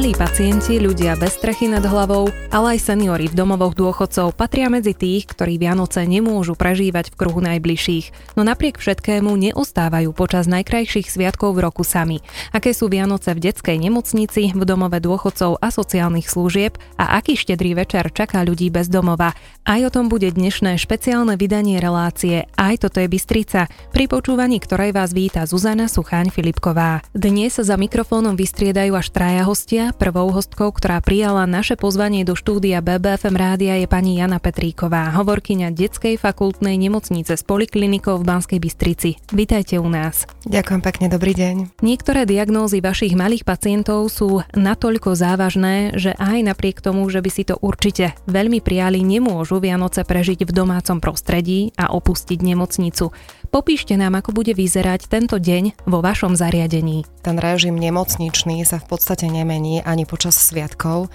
Malí pacienti, ľudia bez strechy nad hlavou, ale aj seniori v domovoch dôchodcov patria medzi tých, ktorí Vianoce nemôžu prežívať v kruhu najbližších, no napriek všetkému neostávajú počas najkrajších sviatkov v roku sami. Aké sú Vianoce v detskej nemocnici, v domove dôchodcov a sociálnych služieb a aký štedrý večer čaká ľudí bez domova. Aj o tom bude dnešné špeciálne vydanie relácie Aj toto je Bystrica, pri počúvaní ktorej vás víta Zuzana Sucháň Filipková. Dnes sa za mikrofónom vystriedajú až traja hostia Prvou hostkou, ktorá prijala naše pozvanie do štúdia BBFM rádia je pani Jana Petríková, hovorkyňa Detskej fakultnej nemocnice s poliklinikou v Banskej Bystrici. Vítajte u nás. Ďakujem pekne, dobrý deň. Niektoré diagnózy vašich malých pacientov sú natoľko závažné, že aj napriek tomu, že by si to určite veľmi prijali, nemôžu Vianoce prežiť v domácom prostredí a opustiť nemocnicu. Popíšte nám, ako bude vyzerať tento deň vo vašom zariadení. Ten režim nemocničný sa v podstate nemení ani počas sviatkov,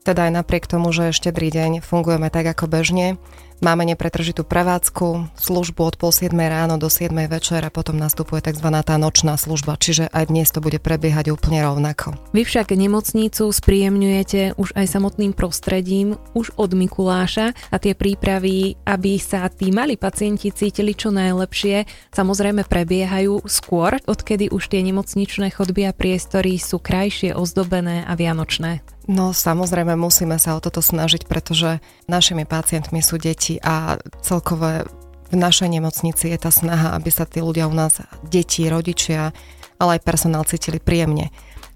teda aj napriek tomu, že ešte deň fungujeme tak ako bežne, Máme nepretržitú prevádzku, službu od pol 7 ráno do 7 večer a potom nastupuje tzv. tá nočná služba, čiže aj dnes to bude prebiehať úplne rovnako. Vy však nemocnicu spríjemňujete už aj samotným prostredím, už od Mikuláša a tie prípravy, aby sa tí mali pacienti cítili čo najlepšie, samozrejme prebiehajú skôr, odkedy už tie nemocničné chodby a priestory sú krajšie, ozdobené a vianočné. No samozrejme musíme sa o toto snažiť, pretože našimi pacientmi sú deti a celkové v našej nemocnici je tá snaha, aby sa tí ľudia u nás, deti, rodičia, ale aj personál cítili príjemne.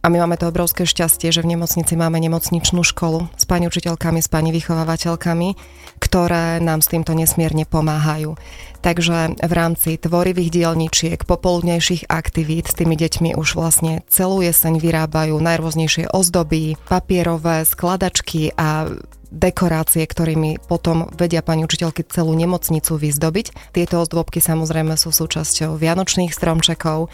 A my máme to obrovské šťastie, že v nemocnici máme nemocničnú školu s pani učiteľkami, s pani vychovávateľkami, ktoré nám s týmto nesmierne pomáhajú. Takže v rámci tvorivých dielničiek, popoludnejších aktivít s tými deťmi už vlastne celú jeseň vyrábajú najrôznejšie ozdoby, papierové skladačky a dekorácie, ktorými potom vedia pani učiteľky celú nemocnicu vyzdobiť. Tieto ozdôbky samozrejme sú súčasťou vianočných stromčekov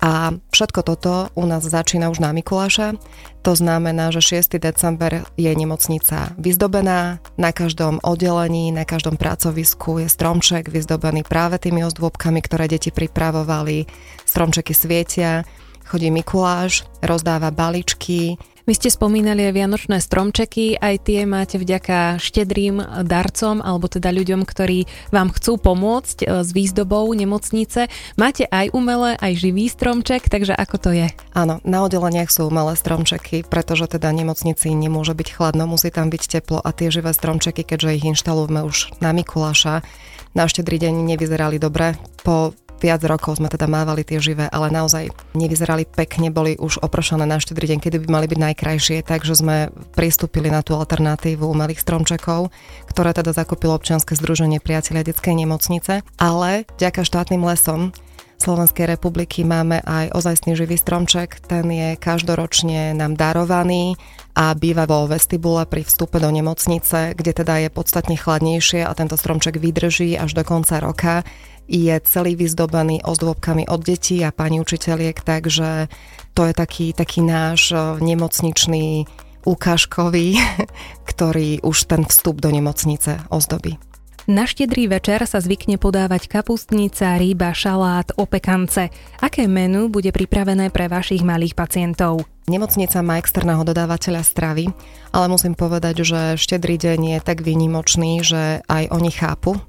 a všetko toto u nás začína už na Mikuláša. To znamená, že 6. december je nemocnica vyzdobená. Na každom oddelení, na každom pracovisku je stromček vyzdobený práve tými ozdôbkami, ktoré deti pripravovali. Stromčeky svietia, chodí Mikuláš, rozdáva baličky, vy ste spomínali aj vianočné stromčeky, aj tie máte vďaka štedrým darcom, alebo teda ľuďom, ktorí vám chcú pomôcť e, s výzdobou nemocnice. Máte aj umelé, aj živý stromček, takže ako to je? Áno, na oddeleniach sú umelé stromčeky, pretože teda nemocnici nemôže byť chladno, musí tam byť teplo a tie živé stromčeky, keďže ich inštalujeme už na Mikuláša, na štedrý deň nevyzerali dobre. Po viac rokov sme teda mávali tie živé, ale naozaj nevyzerali pekne, boli už oprošané na štedrý deň, kedy by mali byť najkrajšie, takže sme pristúpili na tú alternatívu umelých stromčekov, ktoré teda zakúpilo občianske združenie priateľia detskej nemocnice, ale ďaká štátnym lesom Slovenskej republiky máme aj ozajstný živý stromček, ten je každoročne nám darovaný a býva vo vestibule pri vstupe do nemocnice, kde teda je podstatne chladnejšie a tento stromček vydrží až do konca roka je celý vyzdobený ozdôbkami od detí a pani učiteľiek, takže to je taký, taký náš e, nemocničný ukážkový, ktorý už ten vstup do nemocnice ozdobí. Na štedrý večer sa zvykne podávať kapustnica, rýba, šalát, opekance. Aké menu bude pripravené pre vašich malých pacientov? Nemocnica má externého dodávateľa stravy, ale musím povedať, že štedrý deň je tak výnimočný, že aj oni chápu,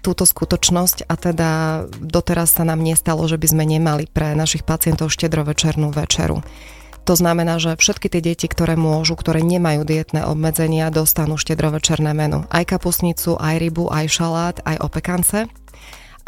túto skutočnosť a teda doteraz sa nám nestalo, že by sme nemali pre našich pacientov štedrovečernú večeru. To znamená, že všetky tie deti, ktoré môžu, ktoré nemajú dietné obmedzenia, dostanú štedrovečerné menu. Aj kapusnicu, aj rybu, aj šalát, aj opekance.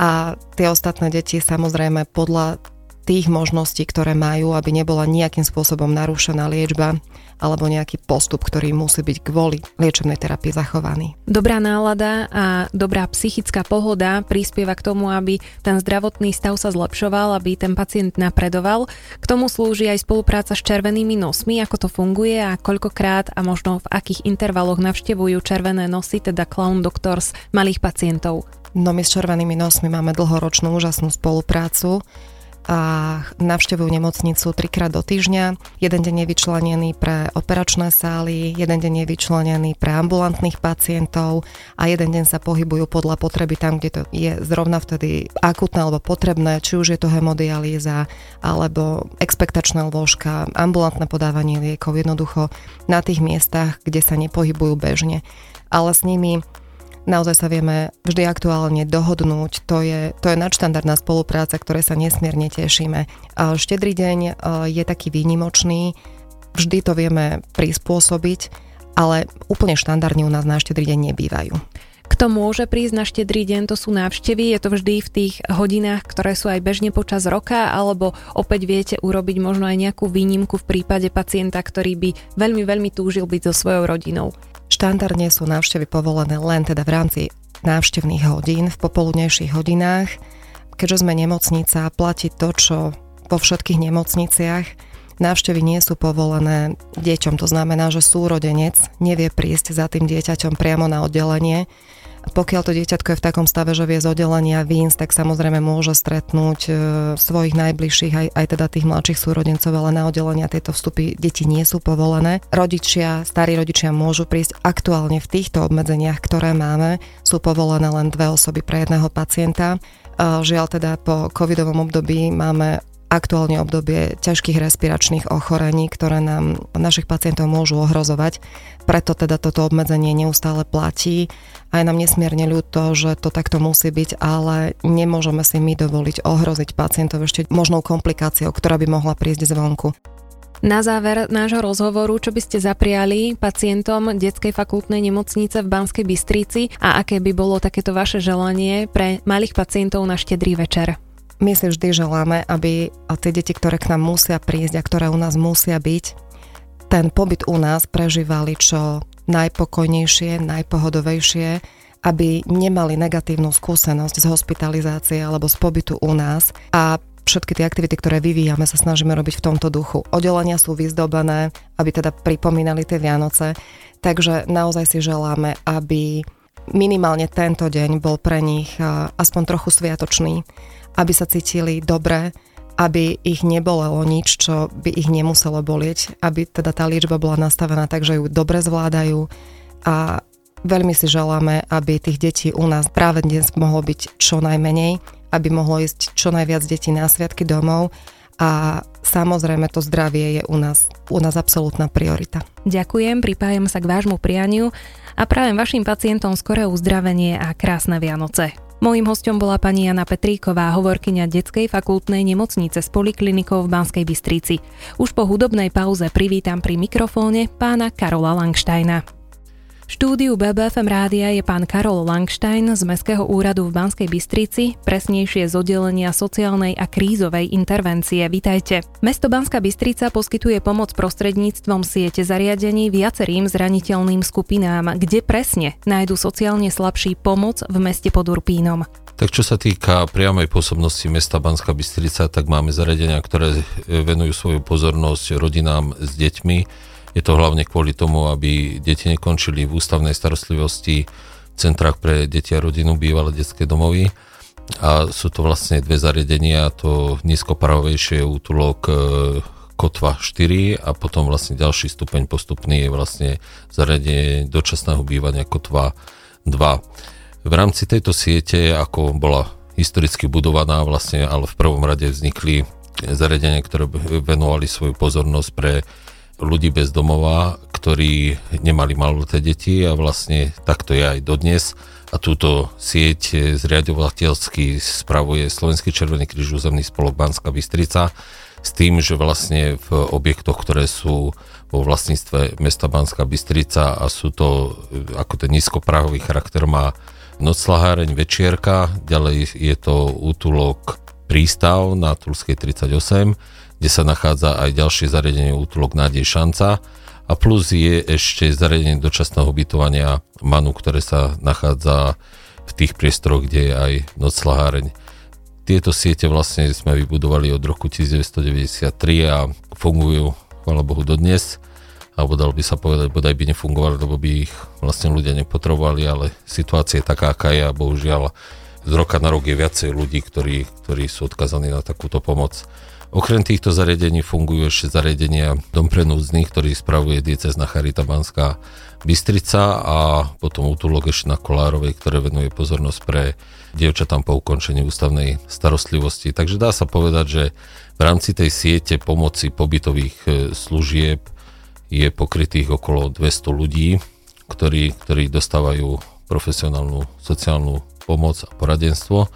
A tie ostatné deti samozrejme podľa tých možností, ktoré majú, aby nebola nejakým spôsobom narušená liečba alebo nejaký postup, ktorý musí byť kvôli liečebnej terapii zachovaný. Dobrá nálada a dobrá psychická pohoda prispieva k tomu, aby ten zdravotný stav sa zlepšoval, aby ten pacient napredoval. K tomu slúži aj spolupráca s červenými nosmi, ako to funguje a koľkokrát a možno v akých intervaloch navštevujú červené nosy, teda Clown Doctors malých pacientov. No my s červenými nosmi máme dlhoročnú úžasnú spoluprácu a navštevujú nemocnicu trikrát do týždňa. Jeden deň je vyčlenený pre operačné sály, jeden deň je vyčlenený pre ambulantných pacientov a jeden deň sa pohybujú podľa potreby tam, kde to je zrovna vtedy akutné alebo potrebné, či už je to hemodialýza alebo expektačné lôžka, ambulantné podávanie liekov, jednoducho na tých miestach, kde sa nepohybujú bežne. Ale s nimi naozaj sa vieme vždy aktuálne dohodnúť. To je, to je nadštandardná spolupráca, ktoré sa nesmierne tešíme. Štedrý deň e, je taký výnimočný, vždy to vieme prispôsobiť, ale úplne štandardne u nás na štedrý deň nebývajú. Kto môže prísť na štedrý deň, to sú návštevy, je to vždy v tých hodinách, ktoré sú aj bežne počas roka, alebo opäť viete urobiť možno aj nejakú výnimku v prípade pacienta, ktorý by veľmi, veľmi túžil byť so svojou rodinou. Štandardne sú návštevy povolené len teda v rámci návštevných hodín, v popoludnejších hodinách. Keďže sme nemocnica, platí to, čo vo všetkých nemocniciach. Návštevy nie sú povolené deťom, to znamená, že súrodenec nevie prísť za tým dieťaťom priamo na oddelenie, pokiaľ to dieťatko je v takom stave, že vie z oddelenia výjsť, tak samozrejme môže stretnúť e, svojich najbližších, aj, aj teda tých mladších súrodencov, ale na oddelenia tieto vstupy deti nie sú povolené. Rodičia, starí rodičia môžu prísť aktuálne v týchto obmedzeniach, ktoré máme, sú povolené len dve osoby pre jedného pacienta. E, žiaľ teda po covidovom období máme aktuálne obdobie ťažkých respiračných ochorení, ktoré nám našich pacientov môžu ohrozovať. Preto teda toto obmedzenie neustále platí a je nám nesmierne ľúto, že to takto musí byť, ale nemôžeme si my dovoliť ohroziť pacientov ešte možnou komplikáciou, ktorá by mohla prísť zvonku. Na záver nášho rozhovoru, čo by ste zapriali pacientom Detskej fakultnej nemocnice v Banskej Bystrici a aké by bolo takéto vaše želanie pre malých pacientov na štedrý večer? My si vždy želáme, aby tie deti, ktoré k nám musia prísť a ktoré u nás musia byť, ten pobyt u nás prežívali čo najpokojnejšie, najpohodovejšie, aby nemali negatívnu skúsenosť z hospitalizácie alebo z pobytu u nás. A všetky tie aktivity, ktoré vyvíjame, sa snažíme robiť v tomto duchu. Oddelenia sú vyzdobené, aby teda pripomínali tie Vianoce, takže naozaj si želáme, aby minimálne tento deň bol pre nich aspoň trochu sviatočný aby sa cítili dobre, aby ich nebolelo nič, čo by ich nemuselo bolieť, aby teda tá liečba bola nastavená tak, že ju dobre zvládajú a veľmi si želáme, aby tých detí u nás práve dnes mohlo byť čo najmenej, aby mohlo ísť čo najviac detí na sviatky domov a samozrejme to zdravie je u nás, u nás absolútna priorita. Ďakujem, pripájam sa k vášmu prianiu a prajem vašim pacientom skoré uzdravenie a krásne Vianoce. Mojím hostom bola pani Jana Petríková, hovorkyňa Detskej fakultnej nemocnice s poliklinikou v Banskej Bystrici. Už po hudobnej pauze privítam pri mikrofóne pána Karola Langštajna štúdiu BBFM rádia je pán Karol Langstein z Mestského úradu v Banskej Bystrici, presnejšie z oddelenia sociálnej a krízovej intervencie. Vítajte. Mesto Banská Bystrica poskytuje pomoc prostredníctvom siete zariadení viacerým zraniteľným skupinám, kde presne nájdu sociálne slabší pomoc v meste pod Urpínom. Tak čo sa týka priamej pôsobnosti mesta Banská Bystrica, tak máme zariadenia, ktoré venujú svoju pozornosť rodinám s deťmi, je to hlavne kvôli tomu, aby deti nekončili v ústavnej starostlivosti v centrách pre deti a rodinu, bývalé detské domovy. A sú to vlastne dve zariadenia, to nízkoparovejšie útulok e, Kotva 4 a potom vlastne ďalší stupeň postupný je vlastne zariadenie dočasného bývania Kotva 2. V rámci tejto siete, ako bola historicky budovaná vlastne, ale v prvom rade vznikli zariadenia, ktoré venovali svoju pozornosť pre ľudí bez domova, ktorí nemali maloleté deti a vlastne takto je aj dodnes. A túto sieť zriadovateľsky spravuje Slovenský Červený kríž územný spolok Banská Bystrica s tým, že vlastne v objektoch, ktoré sú vo vlastníctve mesta Banská Bystrica a sú to, ako ten nízkoprahový charakter má noclaháreň Večierka, ďalej je to útulok Prístav na Tulskej 38, kde sa nachádza aj ďalšie zariadenie útulok Nádej Šanca a plus je ešte zariadenie dočasného ubytovania Manu, ktoré sa nachádza v tých priestoroch, kde je aj noclaháreň. Tieto siete vlastne sme vybudovali od roku 1993 a fungujú, chvála Bohu, dodnes alebo dalo by sa povedať, bodaj by nefungovali, lebo by ich vlastne ľudia nepotrebovali, ale situácia je taká, aká je a bohužiaľ z roka na rok je viacej ľudí, ktorí, ktorí sú odkazaní na takúto pomoc. Okrem týchto zariadení fungujú ešte zariadenia Dom pre núdznych, ktorý spravuje diecezna Charita Banská Bystrica a potom útulok ešte na Kolárovej, ktoré venuje pozornosť pre dievčatám po ukončení ústavnej starostlivosti. Takže dá sa povedať, že v rámci tej siete pomoci pobytových e, služieb je pokrytých okolo 200 ľudí, ktorí, ktorí dostávajú profesionálnu sociálnu pomoc a poradenstvo.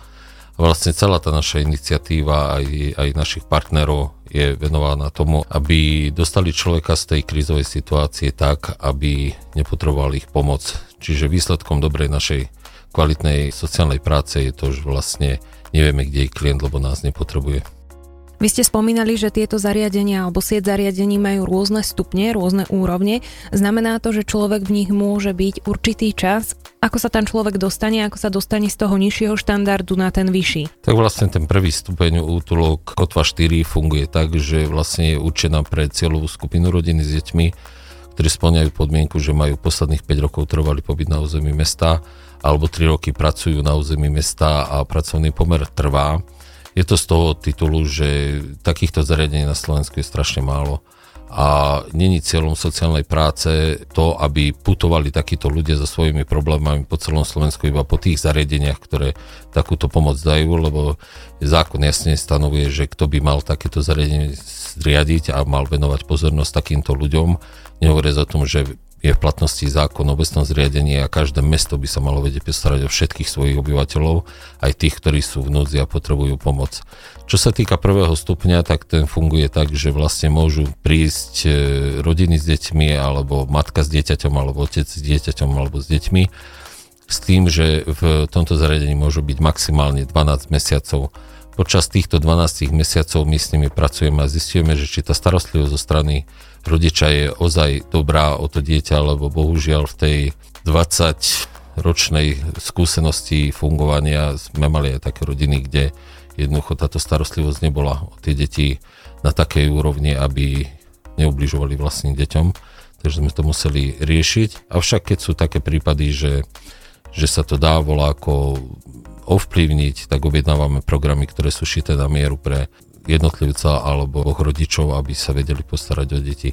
Vlastne celá tá naša iniciatíva aj, aj našich partnerov je venovaná tomu, aby dostali človeka z tej krízovej situácie tak, aby nepotrebovali ich pomoc. Čiže výsledkom dobrej našej kvalitnej sociálnej práce je to, že vlastne nevieme, kde je klient, lebo nás nepotrebuje. Vy ste spomínali, že tieto zariadenia alebo sieť zariadení majú rôzne stupne, rôzne úrovne. Znamená to, že človek v nich môže byť určitý čas. Ako sa tam človek dostane, ako sa dostane z toho nižšieho štandardu na ten vyšší? Tak vlastne ten prvý stupeň útulok Kotva 4 funguje tak, že vlastne je určená pre cieľovú skupinu rodiny s deťmi, ktorí splňajú podmienku, že majú posledných 5 rokov trvalý pobyt na území mesta alebo 3 roky pracujú na území mesta a pracovný pomer trvá je to z toho titulu, že takýchto zariadení na Slovensku je strašne málo a není cieľom sociálnej práce to, aby putovali takíto ľudia so svojimi problémami po celom Slovensku iba po tých zariadeniach, ktoré takúto pomoc dajú, lebo zákon jasne stanovuje, že kto by mal takéto zariadenie zriadiť a mal venovať pozornosť takýmto ľuďom, nehovoriac o tom, že je v platnosti zákon o obecnom zriadení a každé mesto by sa malo vedieť postarať o všetkých svojich obyvateľov, aj tých, ktorí sú v núdzi a potrebujú pomoc. Čo sa týka prvého stupňa, tak ten funguje tak, že vlastne môžu prísť e, rodiny s deťmi, alebo matka s dieťaťom, alebo otec s dieťaťom, alebo s deťmi, s tým, že v tomto zariadení môžu byť maximálne 12 mesiacov. Počas týchto 12 mesiacov my s nimi pracujeme a zistujeme, že či tá starostlivosť zo strany rodiča je ozaj dobrá o to dieťa, lebo bohužiaľ v tej 20 ročnej skúsenosti fungovania sme mali aj také rodiny, kde jednoducho táto starostlivosť nebola o tie deti na takej úrovni, aby neubližovali vlastným deťom. Takže sme to museli riešiť. Avšak keď sú také prípady, že, že sa to dá volá ako ovplyvniť, tak objednávame programy, ktoré sú šité na mieru pre jednotlivca alebo rodičov, aby sa vedeli postarať o deti.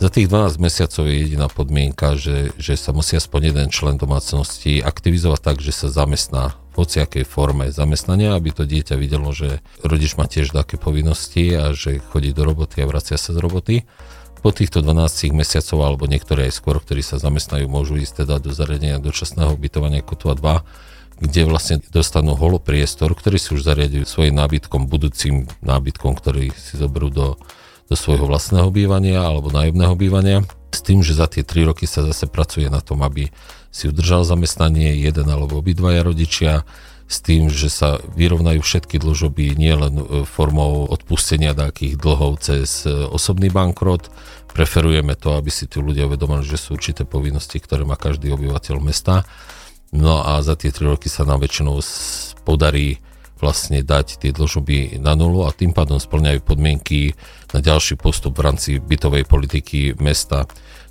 Za tých 12 mesiacov je jediná podmienka, že, že sa musí aspoň jeden člen domácnosti aktivizovať tak, že sa zamestná v hociakej forme zamestnania, aby to dieťa videlo, že rodič má tiež také povinnosti a že chodí do roboty a vracia sa z roboty. Po týchto 12 mesiacov alebo niektoré aj skôr, ktorí sa zamestnajú, môžu ísť teda do zariadenia dočasného ubytovania Kotva 2 kde vlastne dostanú holopriestor, ktorý si už zariadujú svojim nábytkom, budúcim nábytkom, ktorý si zoberú do, do svojho vlastného bývania alebo nájomného bývania. S tým, že za tie 3 roky sa zase pracuje na tom, aby si udržal zamestnanie jeden alebo obidvaja rodičia, s tým, že sa vyrovnajú všetky dlžoby nielen e, formou odpustenia takých dlhov cez e, osobný bankrot, preferujeme to, aby si tí ľudia uvedomili, že sú určité povinnosti, ktoré má každý obyvateľ mesta No a za tie 3 roky sa nám väčšinou podarí vlastne dať tie dlžoby na nulu a tým pádom splňajú podmienky na ďalší postup v rámci bytovej politiky mesta.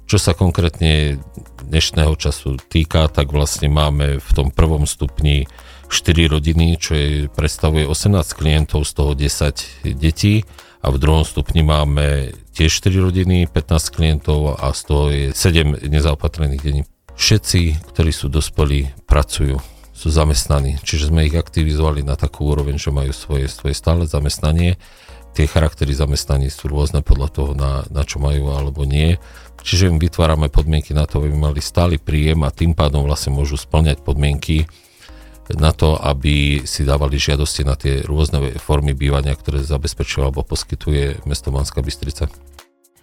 Čo sa konkrétne dnešného času týka, tak vlastne máme v tom prvom stupni 4 rodiny, čo je, predstavuje 18 klientov, z toho 10 detí a v druhom stupni máme tiež 4 rodiny, 15 klientov a z toho je 7 nezaopatrených detí všetci, ktorí sú dospelí, pracujú, sú zamestnaní. Čiže sme ich aktivizovali na takú úroveň, že majú svoje, svoje stále zamestnanie. Tie charaktery zamestnaní sú rôzne podľa toho, na, na čo majú alebo nie. Čiže im vytvárame podmienky na to, aby mali stály príjem a tým pádom vlastne môžu splňať podmienky na to, aby si dávali žiadosti na tie rôzne formy bývania, ktoré zabezpečuje alebo poskytuje mesto Banská Bystrica.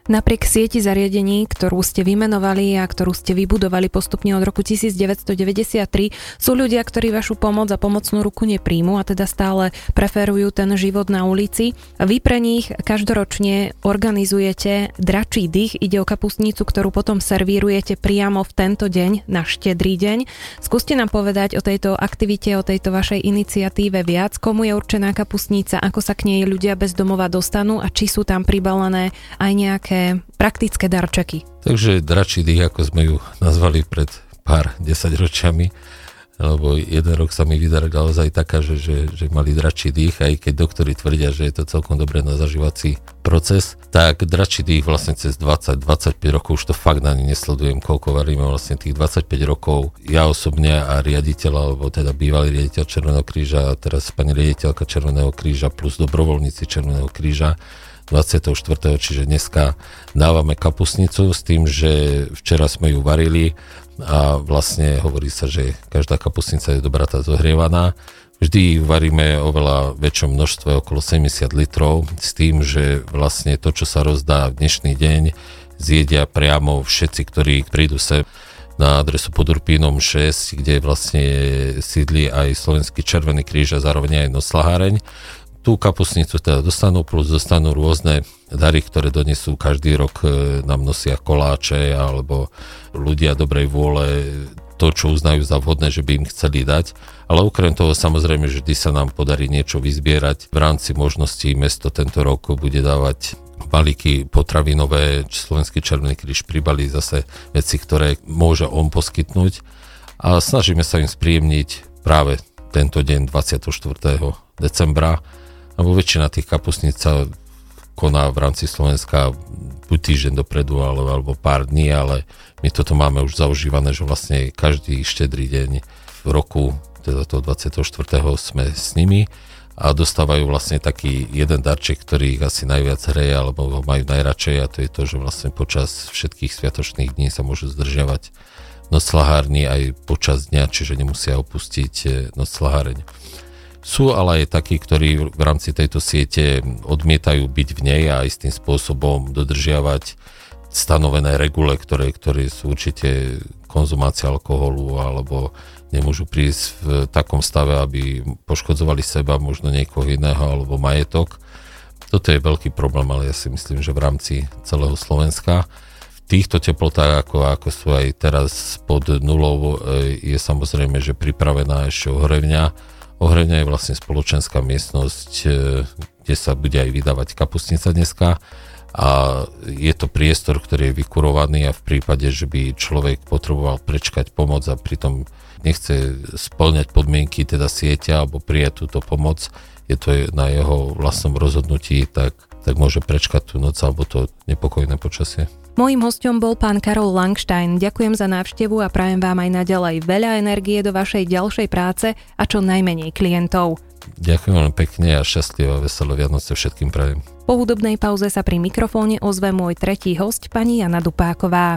Napriek sieti zariadení, ktorú ste vymenovali a ktorú ste vybudovali postupne od roku 1993, sú ľudia, ktorí vašu pomoc a pomocnú ruku nepríjmu a teda stále preferujú ten život na ulici. Vy pre nich každoročne organizujete dračí dých, ide o kapustnicu, ktorú potom servírujete priamo v tento deň, na štedrý deň. Skúste nám povedať o tejto aktivite, o tejto vašej iniciatíve viac, komu je určená kapustnica, ako sa k nej ľudia bez domova dostanú a či sú tam pribalené aj nejaké také praktické darčeky. Takže dračí dých, ako sme ju nazvali pred pár desaťročiami, lebo jeden rok sa mi vydarila naozaj taká, že, že, že mali dračí dých, aj keď doktori tvrdia, že je to celkom dobré na zažívací proces, tak dračí dých vlastne cez 20-25 rokov, už to fakt na ne nesledujem, koľko varíme vlastne tých 25 rokov. Ja osobne a riaditeľ, alebo teda bývalý riaditeľ Červeného kríža a teraz pani riaditeľka Červeného kríža plus dobrovoľníci Červeného kríža 24. čiže dneska dávame kapusnicu s tým, že včera sme ju varili a vlastne hovorí sa, že každá kapusnica je dobrá tá zohrievaná. Vždy varíme oveľa väčšom množstve, okolo 70 litrov, s tým, že vlastne to, čo sa rozdá v dnešný deň, zjedia priamo všetci, ktorí prídu sem na adresu pod Urpínom 6, kde vlastne sídli aj Slovenský Červený kríž a zároveň aj Noslaháreň tú kapusnicu teda dostanú, plus dostanú rôzne dary, ktoré donesú každý rok, e, nám nosia koláče alebo ľudia dobrej vôle to, čo uznajú za vhodné, že by im chceli dať. Ale okrem toho samozrejme, že vždy sa nám podarí niečo vyzbierať. V rámci možností mesto tento rok bude dávať balíky potravinové, Slovenský Červený kríž pribalí zase veci, ktoré môže on poskytnúť a snažíme sa im spríjemniť práve tento deň 24. decembra lebo väčšina tých kapusníc sa koná v rámci Slovenska buď týždeň dopredu alebo, alebo pár dní, ale my toto máme už zaužívané, že vlastne každý štedrý deň v roku, teda toho 24. sme s nimi a dostávajú vlastne taký jeden darček, ktorý ich asi najviac hreje alebo ho majú najradšej a to je to, že vlastne počas všetkých sviatočných dní sa môžu zdržiavať noclahárny aj počas dňa, čiže nemusia opustiť eh, noclaháreň. Sú ale aj takí, ktorí v rámci tejto siete odmietajú byť v nej a istým spôsobom dodržiavať stanovené regule, ktoré, ktoré sú určite konzumácia alkoholu alebo nemôžu prísť v takom stave, aby poškodzovali seba, možno niekoho iného alebo majetok. Toto je veľký problém, ale ja si myslím, že v rámci celého Slovenska týchto teplotách, ako, ako sú aj teraz pod nulou, e, je samozrejme, že pripravená ešte ohrevňa, Ohrenia je vlastne spoločenská miestnosť, e, kde sa bude aj vydávať kapustnica dneska a je to priestor, ktorý je vykurovaný a v prípade, že by človek potreboval prečkať pomoc a pritom nechce splňať podmienky teda sieťa alebo prijať túto pomoc, je to na jeho vlastnom rozhodnutí, tak, tak môže prečkať tú noc alebo to nepokojné počasie. Mojím hostom bol pán Karol Langstein. Ďakujem za návštevu a prajem vám aj naďalej veľa energie do vašej ďalšej práce a čo najmenej klientov. Ďakujem veľmi pekne a šťastlivé a veselé Vianoce všetkým prajem. Po hudobnej pauze sa pri mikrofóne ozve môj tretí host, pani Jana Dupáková.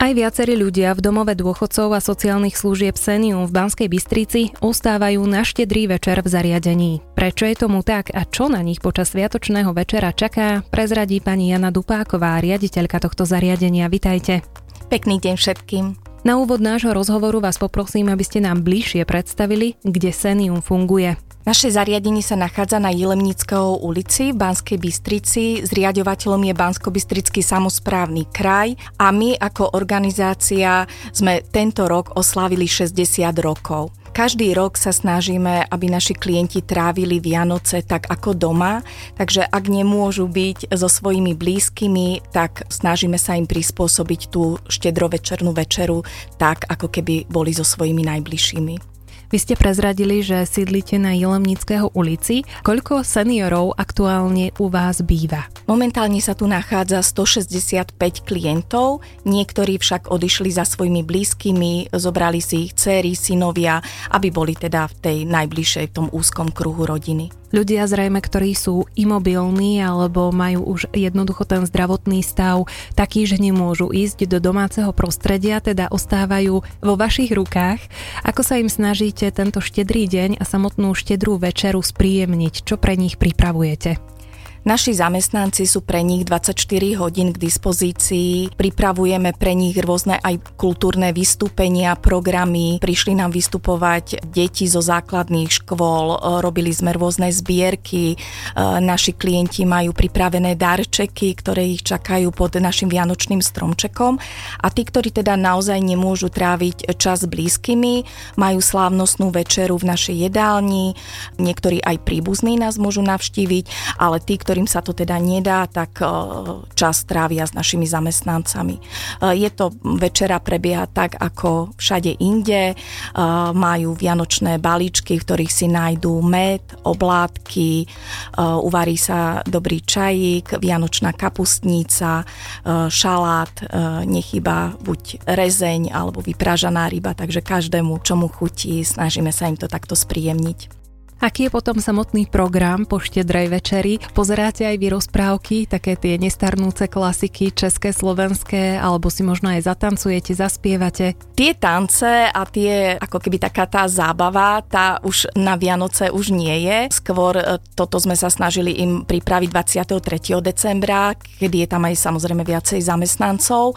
Aj viacerí ľudia v domove dôchodcov a sociálnych služieb Senium v Banskej Bystrici ostávajú na štedrý večer v zariadení. Prečo je tomu tak a čo na nich počas sviatočného večera čaká, prezradí pani Jana Dupáková, riaditeľka tohto zariadenia. Vitajte. Pekný deň všetkým. Na úvod nášho rozhovoru vás poprosím, aby ste nám bližšie predstavili, kde Senium funguje. Naše zariadenie sa nachádza na Jelemnického ulici v Banskej Bystrici. Zriadovateľom je Bansko-Bystrický samozprávny kraj a my ako organizácia sme tento rok oslávili 60 rokov. Každý rok sa snažíme, aby naši klienti trávili Vianoce tak ako doma, takže ak nemôžu byť so svojimi blízkymi, tak snažíme sa im prispôsobiť tú štedrovečernú večeru tak, ako keby boli so svojimi najbližšími. Vy ste prezradili, že sídlite na Jelemnického ulici. Koľko seniorov aktuálne u vás býva? Momentálne sa tu nachádza 165 klientov, niektorí však odišli za svojimi blízkymi, zobrali si ich céry, synovia, aby boli teda v tej najbližšej, v tom úzkom kruhu rodiny. Ľudia zrejme, ktorí sú imobilní alebo majú už jednoducho ten zdravotný stav taký, že nemôžu ísť do domáceho prostredia, teda ostávajú vo vašich rukách. Ako sa im snažíte tento štedrý deň a samotnú štedrú večeru spríjemniť? Čo pre nich pripravujete? Naši zamestnanci sú pre nich 24 hodín k dispozícii, pripravujeme pre nich rôzne aj kultúrne vystúpenia, programy, prišli nám vystupovať deti zo základných škôl, robili sme rôzne zbierky, e, naši klienti majú pripravené darčeky, ktoré ich čakajú pod našim vianočným stromčekom. A tí, ktorí teda naozaj nemôžu tráviť čas s blízkymi, majú slávnostnú večeru v našej jedálni, niektorí aj príbuzní nás môžu navštíviť, ale tí, ktorým sa to teda nedá, tak čas trávia s našimi zamestnancami. Je to večera prebieha tak, ako všade inde. Majú vianočné balíčky, v ktorých si nájdú med, oblátky, uvarí sa dobrý čajík, vianočná kapustnica, šalát, nechyba buď rezeň alebo vypražaná ryba, takže každému, čomu chutí, snažíme sa im to takto spríjemniť. Aký je potom samotný program po štedrej večeri? Pozeráte aj vy rozprávky, také tie nestarnúce klasiky, české, slovenské, alebo si možno aj zatancujete, zaspievate? Tie tance a tie, ako keby taká tá zábava, tá už na Vianoce už nie je. Skôr e, toto sme sa snažili im pripraviť 23. decembra, kedy je tam aj samozrejme viacej zamestnancov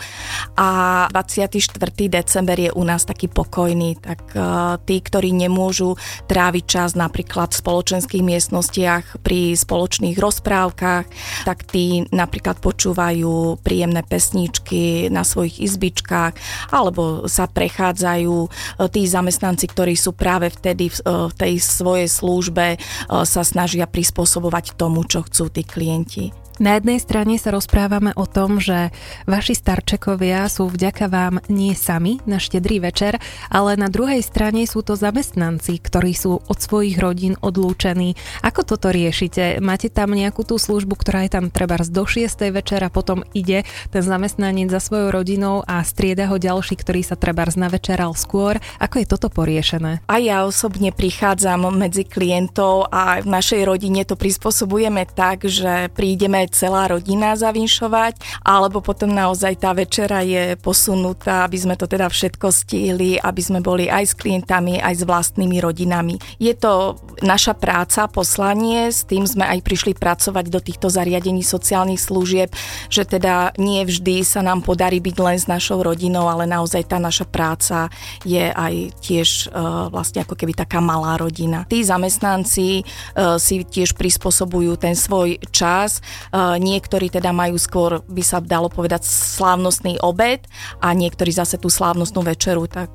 a 24. december je u nás taký pokojný, tak uh, tí, ktorí nemôžu tráviť čas napríklad napríklad v spoločenských miestnostiach pri spoločných rozprávkach, tak tí napríklad počúvajú príjemné pesničky na svojich izbičkách alebo sa prechádzajú e, tí zamestnanci, ktorí sú práve vtedy v e, tej svojej službe, e, sa snažia prispôsobovať tomu, čo chcú tí klienti. Na jednej strane sa rozprávame o tom, že vaši starčekovia sú vďaka vám nie sami na štedrý večer, ale na druhej strane sú to zamestnanci, ktorí sú od svojich rodín odlúčení. Ako toto riešite? Máte tam nejakú tú službu, ktorá je tam treba do 6. večera, potom ide ten zamestnanec za svojou rodinou a strieda ho ďalší, ktorý sa treba navečeral skôr. Ako je toto poriešené? A ja osobne prichádzam medzi klientov a v našej rodine to prispôsobujeme tak, že prídeme celá rodina zavinšovať, alebo potom naozaj tá večera je posunutá, aby sme to teda všetko stihli, aby sme boli aj s klientami, aj s vlastnými rodinami. Je to naša práca, poslanie, s tým sme aj prišli pracovať do týchto zariadení sociálnych služieb, že teda nie vždy sa nám podarí byť len s našou rodinou, ale naozaj tá naša práca je aj tiež uh, vlastne ako keby taká malá rodina. Tí zamestnanci uh, si tiež prispôsobujú ten svoj čas, Niektorí teda majú skôr, by sa dalo povedať, slávnostný obed a niektorí zase tú slávnostnú večeru, tak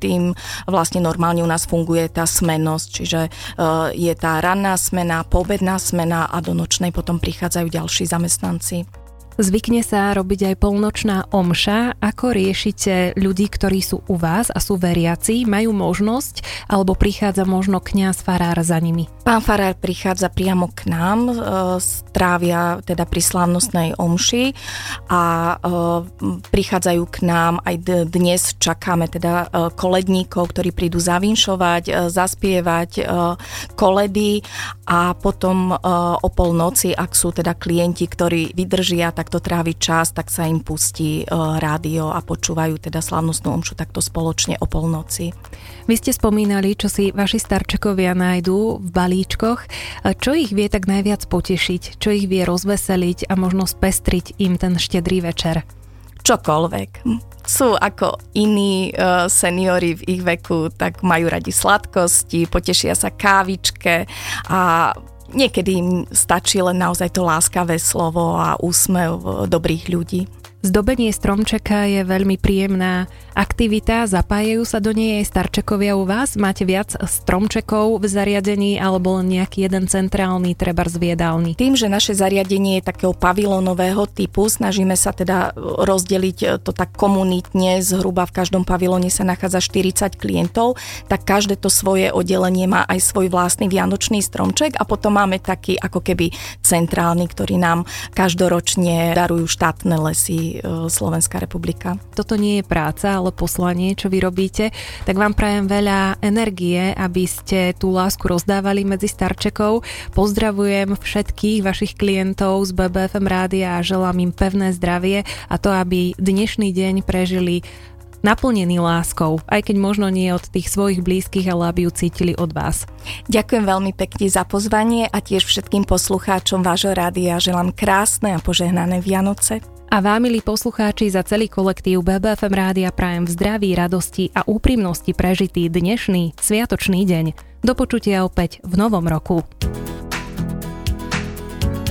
tým vlastne normálne u nás funguje tá smenosť, čiže je tá ranná smena, poobedná smena a do nočnej potom prichádzajú ďalší zamestnanci. Zvykne sa robiť aj polnočná omša. Ako riešite ľudí, ktorí sú u vás a sú veriaci, majú možnosť, alebo prichádza možno kňaz farár za nimi? Pán farár prichádza priamo k nám, e, strávia teda pri slávnostnej omši a e, prichádzajú k nám aj dnes, čakáme teda e, koledníkov, ktorí prídu zavinšovať, zaspievať koledy a potom o polnoci, ak sú teda klienti, ktorí vydržia, tak takto tráviť čas, tak sa im pustí e, rádio a počúvajú teda slavnostnú omšu takto spoločne o polnoci. Vy ste spomínali, čo si vaši starčekovia nájdú v balíčkoch. E, čo ich vie tak najviac potešiť? Čo ich vie rozveseliť a možno spestriť im ten štedrý večer? Čokoľvek sú ako iní uh, seniori v ich veku, tak majú radi sladkosti, potešia sa kávičke a Niekedy im stačí len naozaj to láskavé slovo a úsmev dobrých ľudí. Zdobenie stromčeka je veľmi príjemná aktivita, zapájajú sa do nej aj starčekovia u vás? Máte viac stromčekov v zariadení alebo nejaký jeden centrálny, treba zviedálny? Tým, že naše zariadenie je takého pavilónového typu, snažíme sa teda rozdeliť to tak komunitne, zhruba v každom pavilóne sa nachádza 40 klientov, tak každé to svoje oddelenie má aj svoj vlastný vianočný stromček a potom máme taký ako keby centrálny, ktorý nám každoročne darujú štátne lesy E, Slovenská republika. Toto nie je práca, ale poslanie, čo vy robíte, tak vám prajem veľa energie, aby ste tú lásku rozdávali medzi starčekov. Pozdravujem všetkých vašich klientov z BBFM rádia a želám im pevné zdravie a to, aby dnešný deň prežili naplnený láskou, aj keď možno nie od tých svojich blízkych, ale aby ju cítili od vás. Ďakujem veľmi pekne za pozvanie a tiež všetkým poslucháčom vášho rádia želám krásne a požehnané Vianoce. A vám, milí poslucháči, za celý kolektív BBFM Rádia prajem v zdraví, radosti a úprimnosti prežitý dnešný sviatočný deň. Do počutia opäť v novom roku.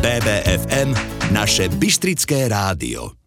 BBFM, naše Bystrické rádio.